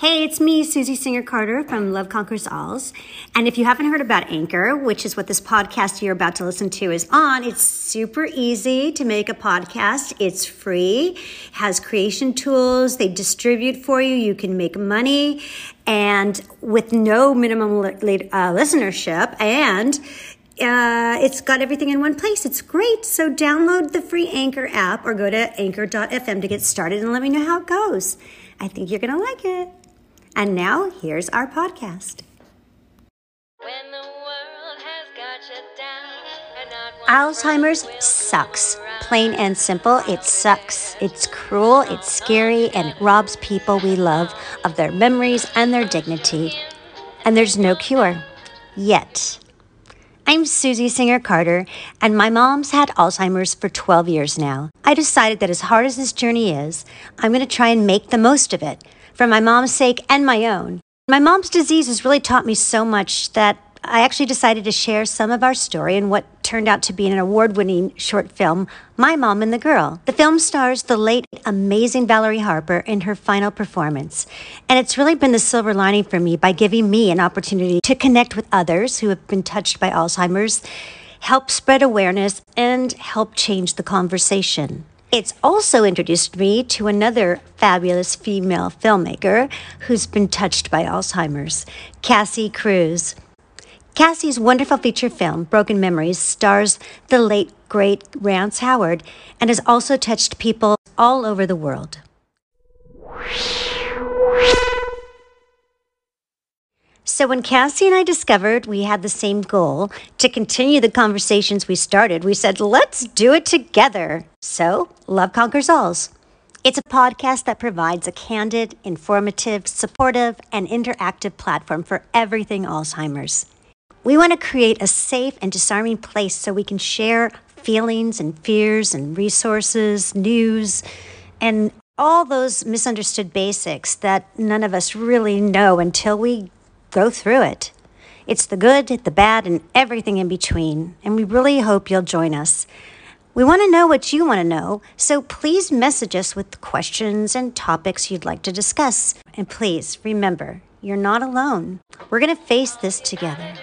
Hey, it's me, Susie Singer Carter from Love Conquers Alz. And if you haven't heard about Anchor, which is what this podcast you're about to listen to is on, it's super easy to make a podcast. It's free, has creation tools, they distribute for you, you can make money, and with no minimum li- uh, listenership. And uh, it's got everything in one place. It's great. So download the free Anchor app or go to anchor.fm to get started and let me know how it goes. I think you're going to like it. And now, here's our podcast. Alzheimer's sucks. Plain and simple, it sucks. It's cruel, it's scary, and it robs people we love of their memories and their dignity. And there's no cure. Yet. I'm Susie Singer Carter, and my mom's had Alzheimer's for 12 years now. I decided that as hard as this journey is, I'm going to try and make the most of it for my mom's sake and my own. My mom's disease has really taught me so much that I actually decided to share some of our story in what turned out to be an award winning short film, My Mom and the Girl. The film stars the late, amazing Valerie Harper in her final performance. And it's really been the silver lining for me by giving me an opportunity to connect with others who have been touched by Alzheimer's, help spread awareness, and help change the conversation. It's also introduced me to another fabulous female filmmaker who's been touched by Alzheimer's, Cassie Cruz. Cassie's wonderful feature film, Broken Memories, stars the late, great Rance Howard and has also touched people all over the world. So, when Cassie and I discovered we had the same goal to continue the conversations we started, we said, let's do it together. So, Love Conquers Alz. It's a podcast that provides a candid, informative, supportive, and interactive platform for everything Alzheimer's. We want to create a safe and disarming place so we can share feelings and fears and resources, news, and all those misunderstood basics that none of us really know until we go through it. It's the good, the bad, and everything in between, and we really hope you'll join us. We want to know what you want to know, so please message us with questions and topics you'd like to discuss. And please remember, you're not alone. We're going to face this together.